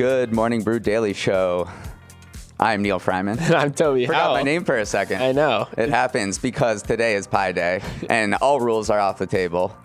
Good morning, Brew Daily Show. I'm Neal Freyman. And I'm Toby Forgot Howell. my name for a second. I know. It happens because today is Pi Day, and all rules are off the table.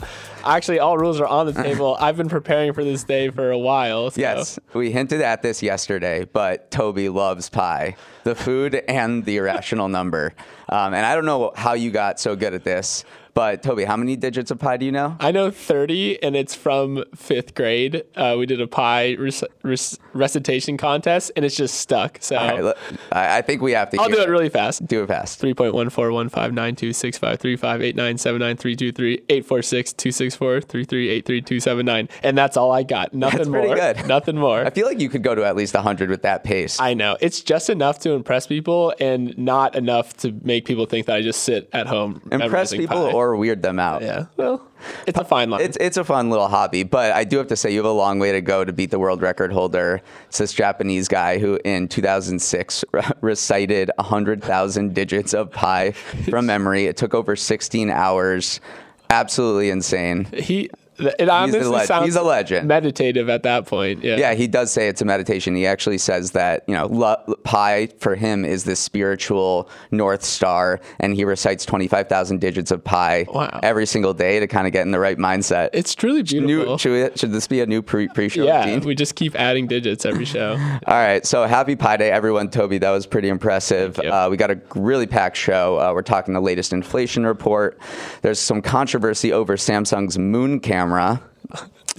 Actually, all rules are on the table. I've been preparing for this day for a while. So. Yes, we hinted at this yesterday, but Toby loves pie, the food and the irrational number. Um, and I don't know how you got so good at this, but Toby, how many digits of pi do you know? I know 30, and it's from fifth grade. Uh, we did a pi rec- rec- recitation contest, and it's just stuck. So right, I I think we have to. I'll do it really fast. Do it fast. 3.141592653358979323383279. And that's all I got. Nothing That's pretty more. good. Nothing more. I feel like you could go to at least 100 with that pace. I know. It's just enough to impress people and not enough to make people think that I just sit at home. Impress people or weird them out. Yeah. Well, it's a fine line. It's it's a fun little hobby, but I do have to say you have a long way to go to beat the world record holder. It's this Japanese guy who in 2006 re- recited 100,000 digits of pi from memory. It took over 16 hours. Absolutely insane. he. It honestly le- sounds he's a legend. meditative at that point. Yeah. Yeah, he does say it's a meditation. He actually says that, you know, lo- pi for him is this spiritual north star, and he recites 25,000 digits of pi Wow. every single day to kind of get in the right mindset. It's truly beautiful. New, should, we, should this be a new pre pre show yeah, routine? we just keep adding digits every show. All right, so happy Pi Day, everyone. Toby, that was pretty impressive. Uh, we got a really packed show. Uh, we're talking the latest inflation report. There's some controversy over Samsung's Moon camera.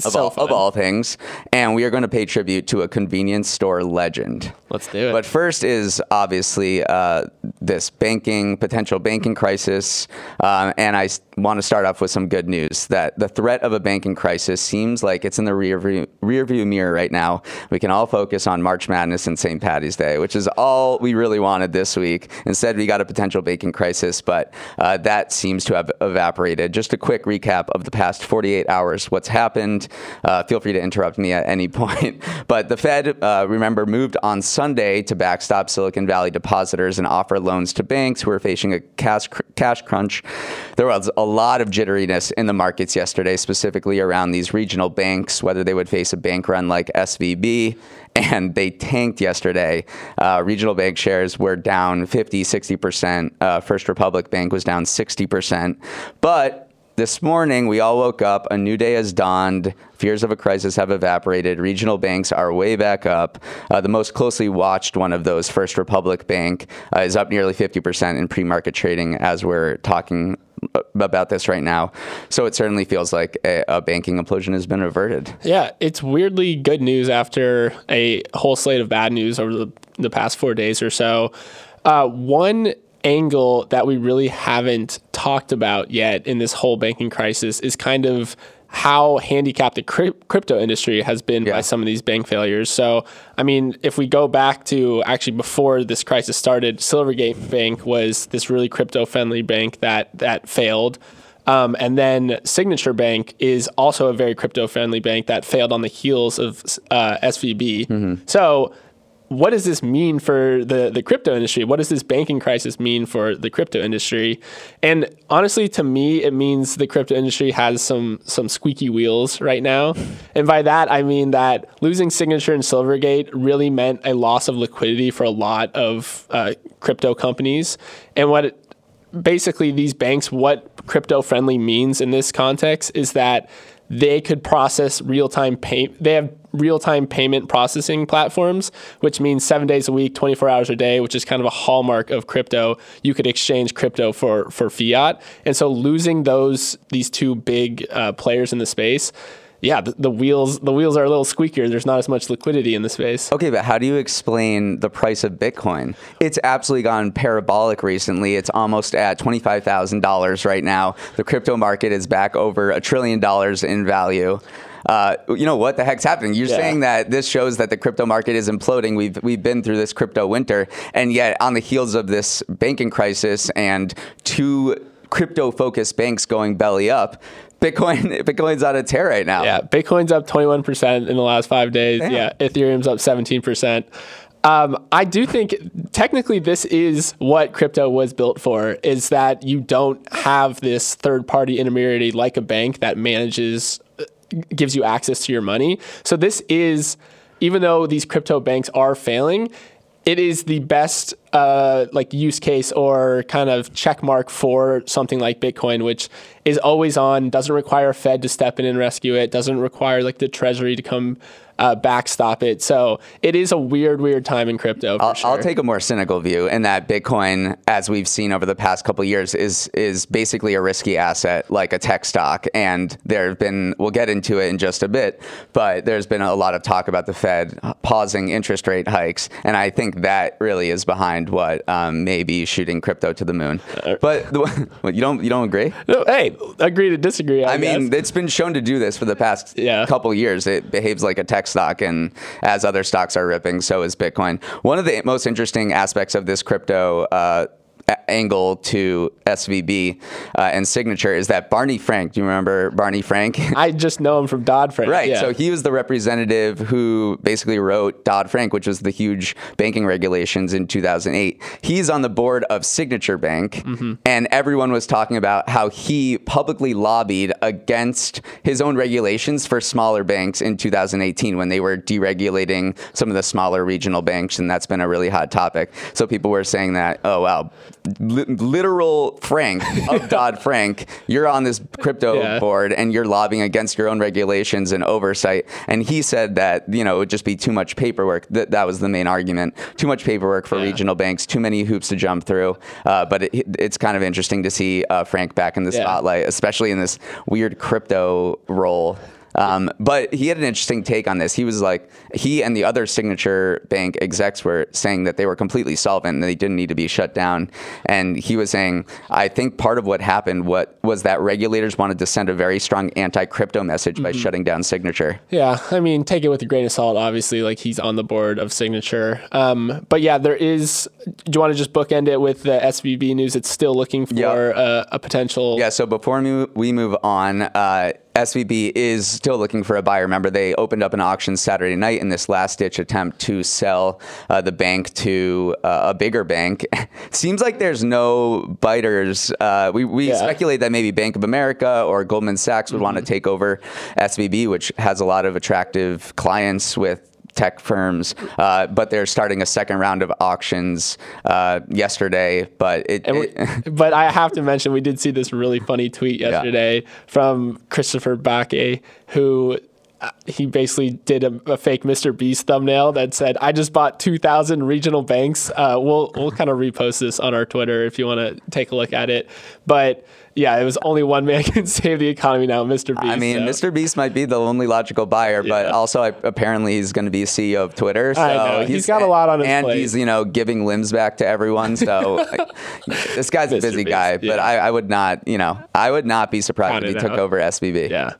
Of, So all, of all things. And we are going to pay tribute to a convenience store legend. Let's do it. But first is obviously uh, this banking, potential banking crisis. Um, and I want to start off with some good news that the threat of a banking crisis seems like it's in the rear view, rear view mirror right now. We can all focus on March Madness and St. Patty's Day, which is all we really wanted this week. Instead, we got a potential banking crisis, but uh, that seems to have evaporated. Just a quick recap of the past 48 hours, what's happened. Uh, feel free to interrupt me at any point. But the Fed, uh, remember, moved on Sunday to backstop Silicon Valley depositors and offer loans to banks who are facing a cash, cr- cash crunch. There was a lot of jitteriness in the markets yesterday, specifically around these regional banks, whether they would face a bank run like SVB. And they tanked yesterday. Uh, regional bank shares were down 50, 60%. Uh, First Republic Bank was down 60%. But this morning, we all woke up. A new day has dawned. Fears of a crisis have evaporated. Regional banks are way back up. Uh, the most closely watched one of those, First Republic Bank, uh, is up nearly 50% in pre market trading as we're talking uh, about this right now. So it certainly feels like a, a banking implosion has been averted. Yeah, it's weirdly good news after a whole slate of bad news over the, the past four days or so. Uh, one angle that we really haven't talked about yet in this whole banking crisis is kind of how handicapped the cryp- crypto industry has been Yeah. by some of these bank failures. So, I mean, if we go back to actually before this crisis started, Silvergate Bank was this really crypto friendly bank that that failed. Um, and then Signature Bank is also a very crypto friendly bank that failed on the heels of uh, SVB. So, what does this mean for the, the crypto industry? What does this banking crisis mean for the crypto industry? And honestly, to me, it means the crypto industry has some some squeaky wheels right now. And by that, I mean that losing Signature and Silvergate really meant a loss of liquidity for a lot of uh, crypto companies. And what it, basically these banks what crypto friendly means in this context is that they could process real-time pay they have real-time payment processing platforms which means 7 days a week 24 hours a day which is kind of a hallmark of crypto you could exchange crypto for for fiat and so losing those these two big uh, players in the space yeah, the, the wheels the wheels are a little squeakier. There's not as much liquidity in the space. Okay, but how do you explain the price of Bitcoin? It's absolutely gone parabolic recently. It's almost at $25,000 right now. The crypto market is back over a trillion dollars in value. Uh, you know what the heck's happening? You're Yeah. saying that this shows that the crypto market is imploding. We've we've been through this crypto winter, and yet on the heels of this banking crisis and two crypto focused banks going belly up, Bitcoin Bitcoin's on a tear right now. Yeah, Bitcoin's up 21% in the last five days. Damn. Yeah, Ethereum's up 17%. Um, I do think technically this is what crypto was built for is that you don't have this third party intermediary like a bank that manages, gives you access to your money. So this is, even though these crypto banks are failing, it is the best uh, like use case or kind of check mark for something like Bitcoin, which is always on, doesn't require Fed to step in and rescue it, doesn't require like the Treasury to come uh, backstop it. So it is a weird, weird time in crypto. For I'll, sure. I'll take a more cynical view in that Bitcoin, as we've seen over the past couple of years, is is basically a risky asset like a tech stock. And there have been, we'll get into it in just a bit, but there's been a lot of talk about the Fed pausing interest rate hikes, and I think that really is behind what um, may be shooting crypto to the moon. But the, you don't you don't agree? No, hey, agree to disagree. I, I mean, it's been shown to do this for the past Yeah. couple years. It behaves like a tech stock, and as other stocks are ripping, so is Bitcoin. One of the most interesting aspects of this crypto. Uh, angle to SVB uh, and Signature is that Barney Frank. Do you remember Barney Frank? I just know him from Dodd Frank. Right. Yeah. So he was the representative who basically wrote Dodd Frank, which was the huge banking regulations in 2008. He's on the board of Signature Bank, Mm-hmm. and everyone was talking about how he publicly lobbied against his own regulations for smaller banks in 2018 when they were deregulating some of the smaller regional banks, and that's been a really hot topic. So people were saying that, oh, wow, literal Frank of Dodd Frank, you're on this crypto Yeah. board and you're lobbying against your own regulations and oversight. And he said that, you know, it would just be too much paperwork. That, that was the main argument. Too much paperwork for Yeah. regional banks, too many hoops to jump through. Uh, but it, it's kind of interesting to see uh, Frank back in the Yeah. spotlight, especially in this weird crypto role. Um, but he had an interesting take on this. He was like, he and the other signature bank execs were saying that they were completely solvent and they didn't need to be shut down. And he was saying, I think part of what happened what was that regulators wanted to send a very strong anti-crypto message by shutting down signature. Yeah, I mean, take it with a grain of salt. Obviously, like he's on the board of Signature. Um, but yeah, there is. Do you want to just bookend it with the SVB news? It's still looking for Yep. a, a potential. Yeah, so before we we move on, uh, SVB is still looking for a buyer. Remember, they opened up an auction Saturday night in this last ditch attempt to sell uh, the bank to uh, a bigger bank. Seems like there's no biters. Uh, we we Yeah. Mm-hmm. speculate that maybe Bank of America or Goldman Sachs would want to take over SVB, which has a lot of attractive clients with tech firms, uh, but they're starting a second round of auctions uh, yesterday. But it, we- it but I have to mention, we did see this really funny tweet yesterday from Christopher Bakke, who uh, he basically did a, a fake Mr. Beast thumbnail that said, "I just bought 2,000 regional banks." Uh, we'll we'll kind of repost this on our Twitter if you want to take a look at it. But yeah, it was only one man can save the economy now, Mr. Beast. I mean, so- Mr. Beast might be the only logical buyer, but also I, apparently he's going to be CEO of Twitter. So I know. He's got a lot on his and plate. he's you know giving limbs back to everyone. So like, this guy's a busy Beast, guy, but yeah. I, I would not you know I would not be surprised Count if he it took out. over SVB. Yeah.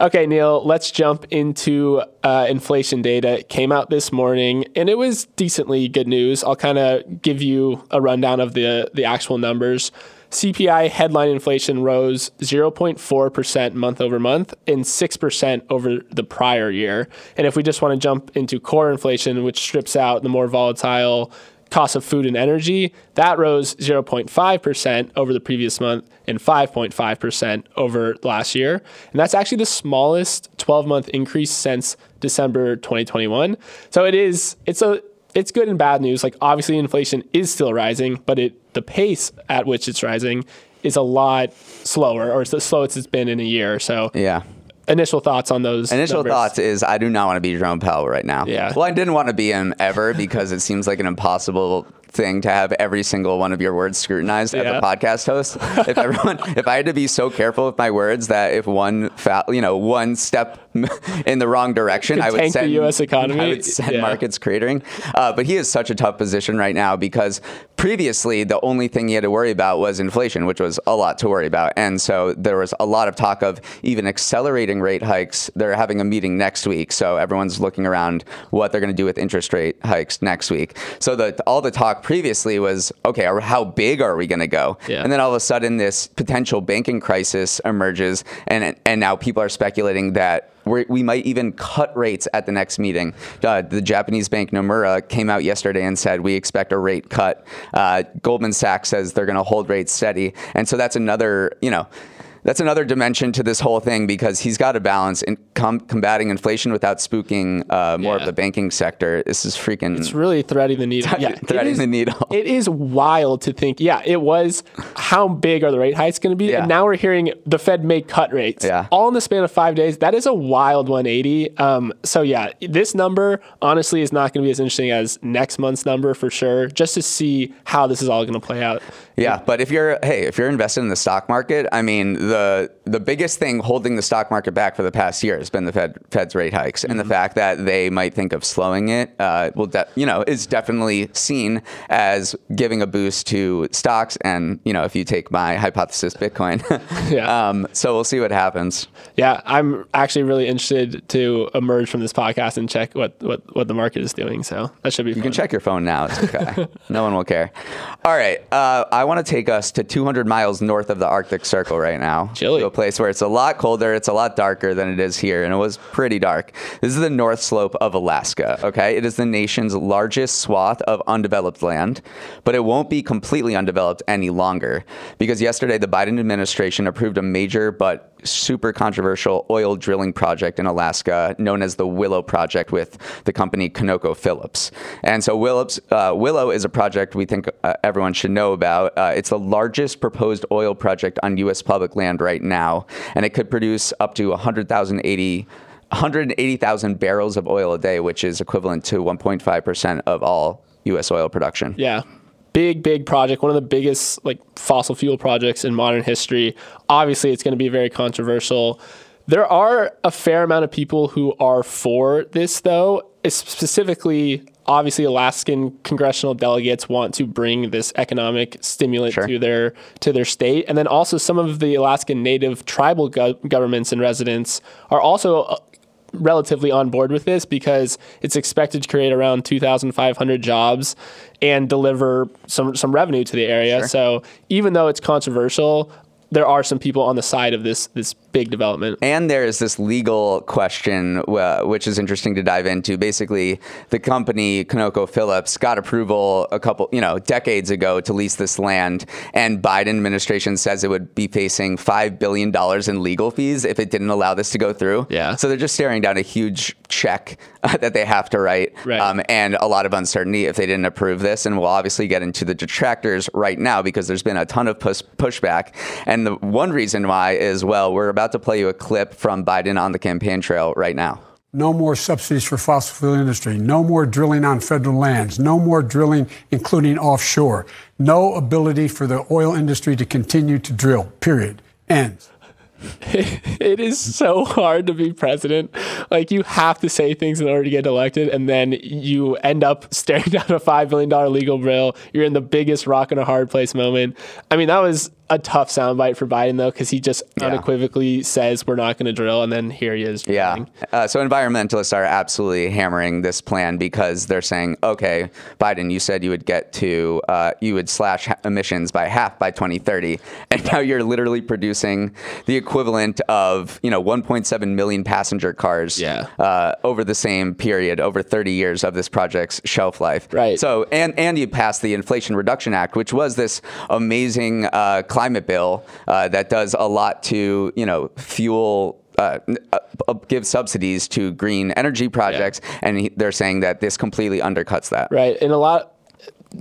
Okay, Neal, let's jump into uh, inflation data. It came out this morning and it was decently good news. I'll kind of give you a rundown of the, the actual numbers. CPI headline inflation rose 0.4% month over month and 6% over the prior year. And if we just want to jump into core inflation, which strips out the more volatile cost of food and energy, that rose 0.5% over the previous month and 5.5% over last year. And that's actually the smallest 12-month increase since December 2021. So it is it's a it's good and bad news. Like obviously inflation is still rising, but it the pace at which it's rising is a lot slower or it's the slowest it's been in a year. So Yeah. initial thoughts on those Initial numbers? thoughts is I do not want to be Jerome Powell right now. Yeah. Well, I didn't want to be him ever because it seems like an impossible thing to have every single one of your words scrutinized as a podcast host. if everyone, if I had to be so careful with my words that if one, fa- you know, one step in the wrong direction, I would tank the send US economy. I would send Yeah. markets cratering. Uh, but he is such a tough position right now because previously the only thing he had to worry about was inflation, which was a lot to worry about. And so there was a lot of talk of even accelerating rate hikes. They're having a meeting next week, so everyone's looking around what they're going to do with interest rate hikes next week. So the all the talk previously was okay, how big are we going to go? Yeah. And then all of a sudden this potential banking crisis emerges, and and now people are speculating that we're, we might even cut rates at the next meeting. Uh, the Japanese bank Nomura came out yesterday and said we expect a rate cut. Uh, Goldman Sachs says they're going to hold rates steady, and so that's another you know. That's another dimension to this whole thing because he's got to balance in com- combating inflation without spooking uh, more Yeah. of the banking sector. This is freaking. It's really threading the needle. Yeah, threading is- the needle. It is wild to think. Yeah, it was. How big are the rate hikes going to be? Yeah. And now we're hearing the Fed may cut rates. Yeah. All in the span of five days. That is a wild 180. Um, so yeah, this number honestly is not going to be as interesting as next month's number for sure. Just to see how this is all going to play out. Yeah, but if you're hey, if you're invested in the stock market, I mean the the biggest thing holding the stock market back for the past year has been the Fed Fed's rate hikes, and the fact that they might think of slowing it, uh, will de- you know is definitely seen as giving a boost to stocks, and you know if you take my hypothesis, Bitcoin. Yeah. um, so we'll see what happens. Yeah, I'm actually really interested to emerge from this podcast and check what what, what the market is doing. So that should be. You can check your phone now. It's okay. no one will care. All right. Uh, I want to take us to 200 miles north of the Arctic Circle right now. Chilly. To a place where it's a lot colder, it's a lot darker than it is here, and it was pretty dark. This is the North Slope of Alaska. Okay. It is the nation's largest swath of undeveloped land, but it won't be completely undeveloped any longer because yesterday the Biden administration approved a major but super controversial oil drilling project in Alaska known as the Willow Project with the company ConocoPhillips. And so Willows, uh, Willow is a project we think uh, everyone should know about. Uh, it's the largest proposed oil project on U.S. public land right now, and it could produce up to 100,080 180,000 barrels of oil a day, which is equivalent to 1.5% of all U.S. oil production. Yeah. Big, big project. One of the biggest like fossil fuel projects in modern history. Obviously, it's going to be very controversial. There are a fair amount of people who are for this, though. Specifically, obviously, Alaskan congressional delegates want to bring this economic stimulant Sure. to their to their state, and then also some of the Alaskan Native tribal go- governments and residents are also uh, relatively on board with this because it's expected to create around 2,500 jobs and deliver some some revenue to the area. So even though it's controversial, there are some people on the side of this this big development. And there is this legal question, uh, which is interesting to dive into. Basically, the company ConocoPhillips got approval a couple, you know, decades ago to lease this land, and Biden administration says it would be facing five billion dollars in legal fees if it didn't allow this to go through. Yeah. So they're just staring down a huge check uh, that they have to write, Right. um, and a lot of uncertainty if they didn't approve this. And we'll obviously get into the detractors right now because there's been a ton of push- pushback. And the one reason why is well, we're about to play you a clip from Biden on the campaign trail right now. No more subsidies for fossil fuel industry. No more drilling on federal lands. No more drilling, including offshore. No ability for the oil industry to continue to drill. Period. Ends. It is so hard to be president. Like you have to say things in order to get elected, and then you end up staring down a five billion dollar legal bill. You're in the biggest rock and a hard place moment. I mean, that was a tough soundbite for Biden though, because he just unequivocally says we're not going to drill, and then here he is. Yeah. drilling. Uh, so environmentalists are absolutely hammering this plan because they're saying, okay, Biden, you said you would get to, uh, you would slash emissions by half by 2030, and now you're literally producing the equivalent of, you know, 1.7 million passenger cars Yeah. uh, over the same period, over 30 years of this project's shelf life. Right. So, and and you passed the Inflation Reduction Act, which was this amazing uh, climate bill uh, that does a lot to, you know, fuel. Uh, uh, uh, give subsidies to green energy projects, and he, they're saying that this completely undercuts that. Right. And a lot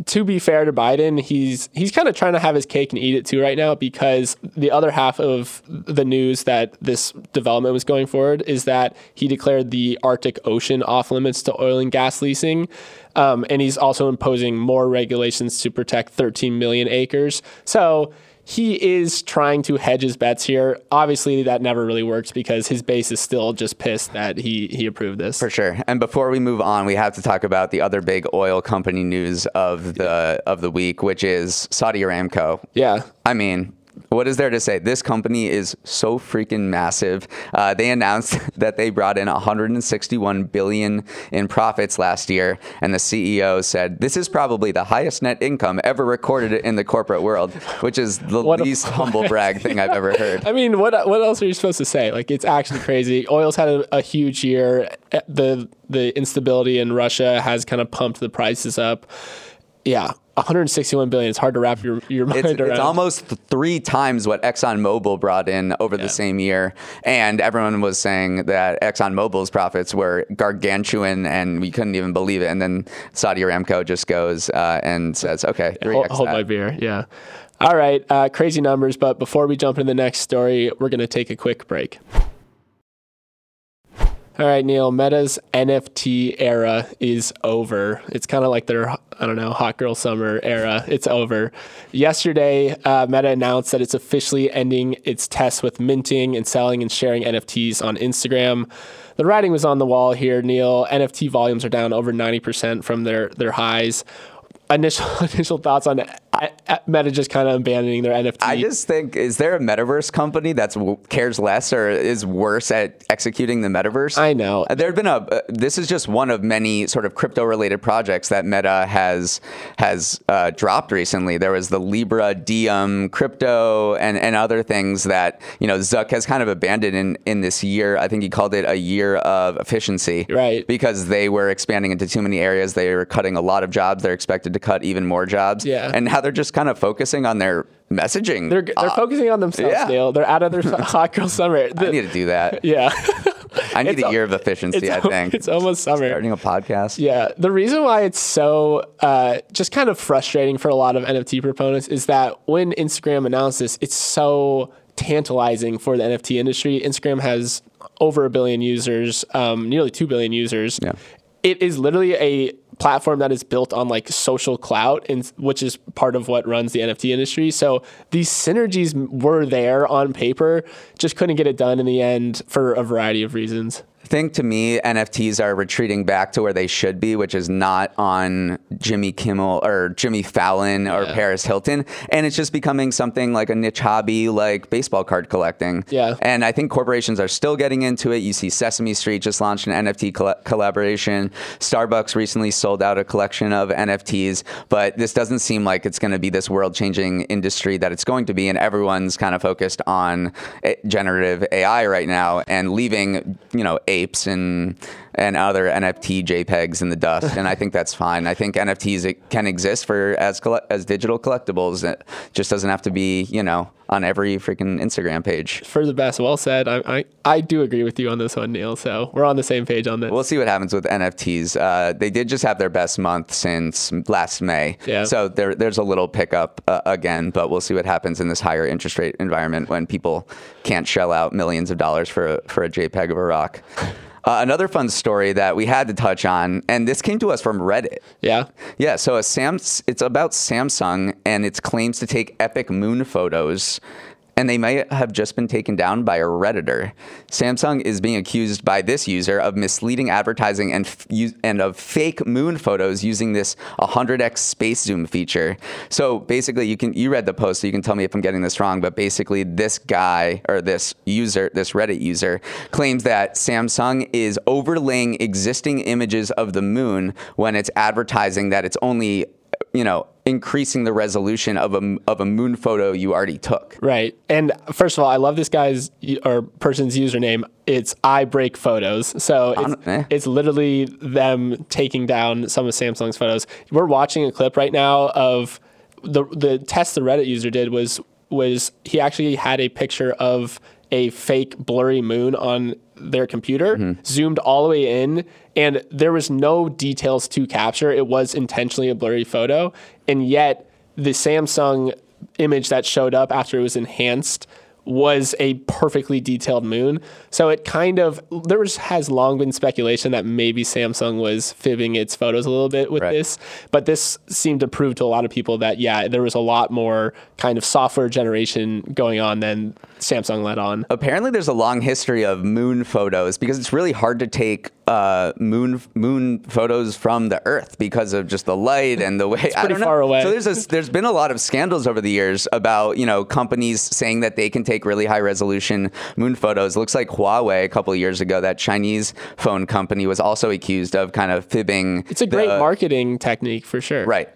to be fair to Biden, he's he's kind of trying to have his cake and eat it too right now because the other half of the news that this development was going forward is that he declared the Arctic Ocean off limits to oil and gas leasing. Um, and he's also imposing more regulations to protect 13 million acres. So he is trying to hedge his bets here. Obviously, that never really works because his base is still just pissed that he he approved this. For sure. And before we move on, we have to talk about the other big oil company news of the of the week, which is Saudi Aramco. Yeah. I mean, what is there to say? This company is so freaking massive. Uh, they announced that they brought in 161 billion in profits last year, and the CEO said this is probably the highest net income ever recorded in the corporate world, which is the What least f- humble brag thing I've ever heard. I mean, what what else are you supposed to say? Like, it's actually crazy. Oil's had a, a huge year. The the instability in Russia has kind of pumped the prices up. Yeah, 161 billion. It's hard to wrap your your mind It's, around. it's almost three times what ExxonMobil brought in over the same year. And everyone was saying that ExxonMobil's profits were gargantuan and we couldn't even believe it. And then Saudi Aramco just goes uh, and says, okay, 3x hold, hold my beer. Yeah. All right. Uh, crazy numbers. But before we jump into the next story, we're going to take a quick break. All right, Neal. Meta's NFT era is over. It's kind of like their, I don't know, hot girl summer era. It's over. Yesterday, uh, Meta announced that it's officially ending its tests with minting and selling and sharing NFTs on Instagram. The writing was on the wall here, Neal. NFT volumes are down over 90% from their, their highs. Initial initial thoughts on Meta just kind of abandoning their NFT. I just think, is there a metaverse company that cares less or is worse at executing the metaverse? I know. Uh, There have been a. Uh, this is just one of many sort of crypto-related projects that Meta has has uh, dropped recently. There was the Libra Diem crypto and and other things that you know Zuck has kind of abandoned in in this year. I think he called it a year of efficiency, Right. Because they were expanding into too many areas. They were cutting a lot of jobs. They're expected to cut even more jobs. Yeah. And now they're just kind of focusing on their messaging. they're they're Uh, focusing on themselves, yeah. Neal. They're out of their hot girl summer. I need to do that. yeah. I need It's a year of efficiency. I think it's almost summer. starting a podcast. Yeah, the reason why it's so uh, just kind of frustrating for a lot of NFT proponents is that when Instagram announced this, it's so tantalizing for the NFT industry. Instagram has over a billion users, um, nearly two billion users. Yeah. It is literally a platform that is built on like social clout, and which is part of what runs the NFT industry. So these synergies were there on paper, just couldn't get it done in the end for a variety of reasons. I think to me, NFTs are retreating back to where they should be, which is not on Jimmy Kimmel or Jimmy Fallon or Paris Hilton. And it's just becoming something like a niche hobby, like baseball card collecting. Yeah. And I think corporations are still getting into it. You see Sesame Street just launched an NFT colla- collaboration. Starbucks recently sold out a collection of NFTs, but this doesn't seem like it's going to be this world changing industry that it's going to be. And everyone's kind of focused on eh, generative AI right now and leaving, you know, apes and and other NFT JPEGs in the dust. and I think that's fine. I think NFTs can exist for as as digital collectibles. It just doesn't have to be, you know, on every freaking Instagram page. for the best. Well said. I, I I do agree with you on this one, Neal. So we're on the same page on this. We'll see what happens with NFTs. Uh, they did just have their best month since last May. Yeah. So there, there's a little pickup uh, again, but we'll see what happens in this higher interest rate environment when people can't shell out millions of dollars for a, for a JPEG of a rock. Uh, another fun story that we had to touch on, and this came to us from Reddit. yeah. Yeah, so a Sam, it's about Samsung and its claims to take epic moon photos, and they may have just been taken down by a redditor. Samsung is being accused by this user of misleading advertising and f- and of fake moon photos using this 100x space zoom feature. So basically, you can you read the post, so you can tell me if I'm getting this wrong. But basically, this guy or this user, this Reddit user, claims that Samsung is overlaying existing images of the moon when it's advertising that it's only you know increasing the resolution of a of a moon photo you already took. Right. And first of all, I love this guy's or person's username. It's I break photos. So it's, eh. it's literally them taking down some of Samsung's photos. We're watching a clip right now of the the test the Reddit user did was was he actually had a picture of a fake blurry moon on their computer, mm-hmm. zoomed all the way in, and there was no details to capture. It was intentionally a blurry photo, and yet the Samsung image that showed up after it was enhanced was a perfectly detailed moon. So it kind of there was, has long been speculation that maybe Samsung was fibbing its photos a little bit with Right. this, but this seemed to prove to a lot of people that yeah, there was a lot more kind of software generation going on than Samsung let on. Apparently, there's a long history of moon photos because it's really hard to take uh, moon moon photos from the Earth because of just the light and the way. It's pretty far away. So there's a, there's been a lot of scandals over the years about you know companies saying that they can take really high resolution moon photos. Looks like Huawei a couple of years ago, that Chinese phone company, was also accused of kind of fibbing. It's a great the- marketing technique for sure. Right.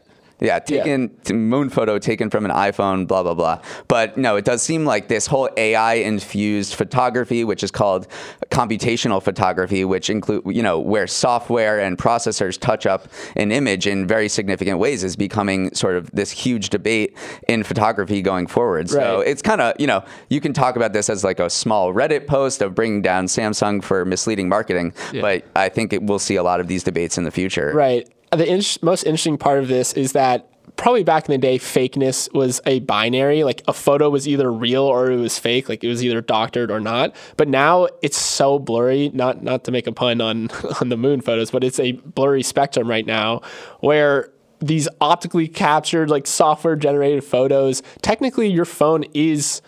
Yeah, taken t- moon photo taken from an iPhone, blah blah blah. But no, it does seem like this whole AI infused photography, which is called computational photography, which include you know where software and processors touch up an image in very significant ways, is becoming sort of this huge debate in photography going forward. So it's kind of you know you can talk about this as like a small Reddit post of bringing down Samsung for misleading marketing, but I think it, we'll see a lot of these debates in the future. Right. The in- most interesting part of this is that probably back in the day, fakeness was a binary. Like a photo was either real or it was fake. Like it was either doctored or not. But now it's so blurry. Not not to make a pun on on the moon photos, but it's a blurry spectrum right now where these optically captured like software generated photos technically your phone is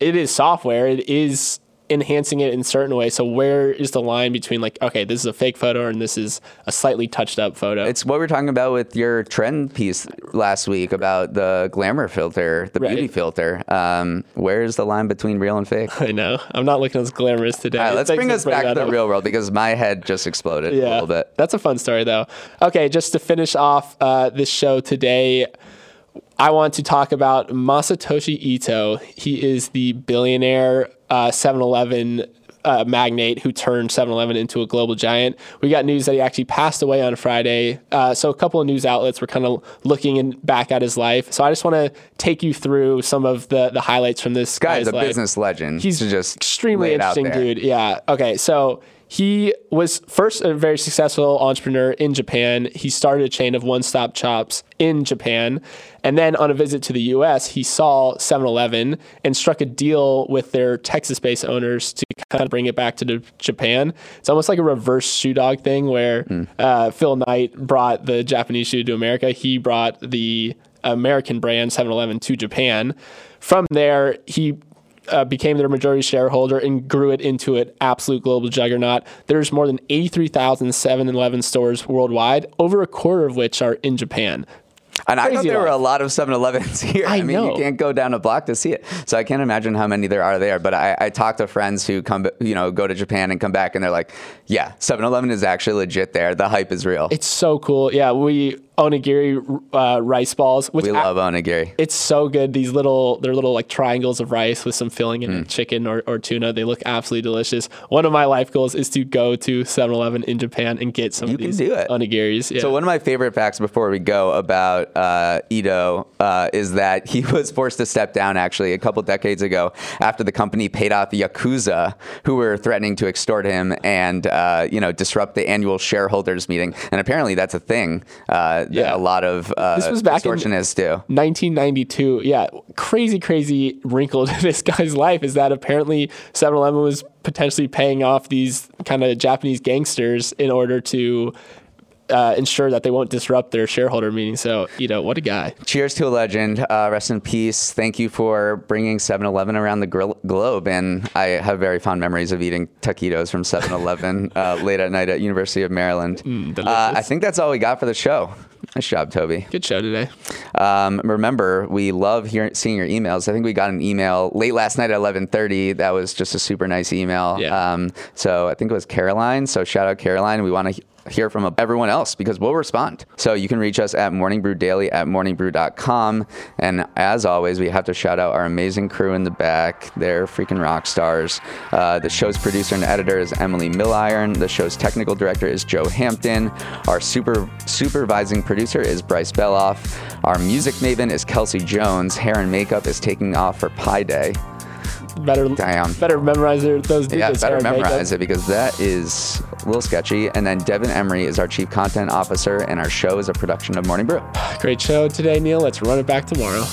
it is software it is enhancing it in certain ways so where is the line between like okay this is a fake photo and this is a slightly touched up photo It's what we are talking about with your trend piece last week about the glamour filter, the beauty filter. Um, where's the line between real and fake? I know i'm not looking as glamorous today right, let's Thanks bring us back to the up. real world because my head just exploded a little bit. That's a fun story, though. Okay, just to finish off uh, this show today, I want to talk about Masatoshi Ito. He is the billionaire uh, 7 Eleven uh, magnate who turned 7 Eleven into a global giant. We got news that he actually passed away on Friday. Uh, so, a couple of news outlets were kind of looking in, back at his life. So, I just want to take you through some of the, the highlights from this Guy's guy's a life. business legend. He's just extremely lay it out interesting dude. Yeah. Okay. So he was first a very successful entrepreneur in Japan. He started a chain of one-stop shops in Japan, and then on a visit to the U.S., he saw 7-Eleven and struck a deal with their Texas-based owners to kind of bring it back to Japan. It's almost like a reverse shoe dog thing where Hmm. uh, Phil Knight brought the Japanese shoe to America. He brought the American brand 7-Eleven to Japan. From there, he uh, became their majority shareholder and grew it into an absolute global juggernaut. There's more than 83,000 7-Eleven stores worldwide, over a quarter of which are in Japan. And I thought Crazy there were a lot of 7-Elevens here. I mean, you can't go down a block to see it. So I can't imagine how many there are there. But I, I talk to friends who come, you know, go to Japan and come back, and they're like, "Yeah, 7-Eleven is actually legit. There, the hype is real. It's so cool. Yeah, we onigiri uh, rice balls, which we love onigiri." it's so good. These little, they're little like triangles of rice with some filling and Mm. chicken or, or tuna. They look absolutely delicious. One of my life goals is to go to 7-Eleven in Japan and get some You of can these do it. onigiris. Yeah. So one of my favorite facts before we go about uh, Ito uh, is that he was forced to step down actually a couple decades ago after the company paid off the yakuza who were threatening to extort him and uh, you know disrupt the annual shareholders meeting. And apparently that's a thing uh, Yeah. that a lot of uh, This was back in- extortionists do. 1992. Yeah, crazy, crazy wrinkle to this guy's life is that apparently 7 Eleven was potentially paying off these kind of Japanese gangsters in order to uh, ensure that they won't disrupt their shareholder meeting. So, you know, what a guy. Cheers to a legend. Uh, rest in peace. Thank you for bringing 7 Eleven around the globe. And I have very fond memories of eating taquitos from 7 Eleven uh, late at night at University of Maryland. uh, I think that's all we got for the show. Nice job, Toby. Good show today. Um, remember, we love hearing, seeing your emails. I think we got an email late last night at 11:30. That was just a super nice email. Yeah. Um, so I think it was Caroline. So shout out Caroline. We want to hear from everyone else because we'll respond. So you can reach us at morningbrewdaily at morningbrew.com. And as always, we have to shout out our amazing crew in the back. They're freaking rock stars. Uh, the show's producer and editor is Emily Milliron. The show's technical director is Joe Hampton. Our super supervising producer is Bryce Belloff. Our music maven is Kelsey Jones. Hair and makeup is taking off for Pi Day. Better, Damn. better memorize those Yeah, better memorize it because that is a little sketchy. And then Devin Emery is our chief content officer, and our show is a production of Morning Brew. Great show today, Neal. Let's run it back tomorrow.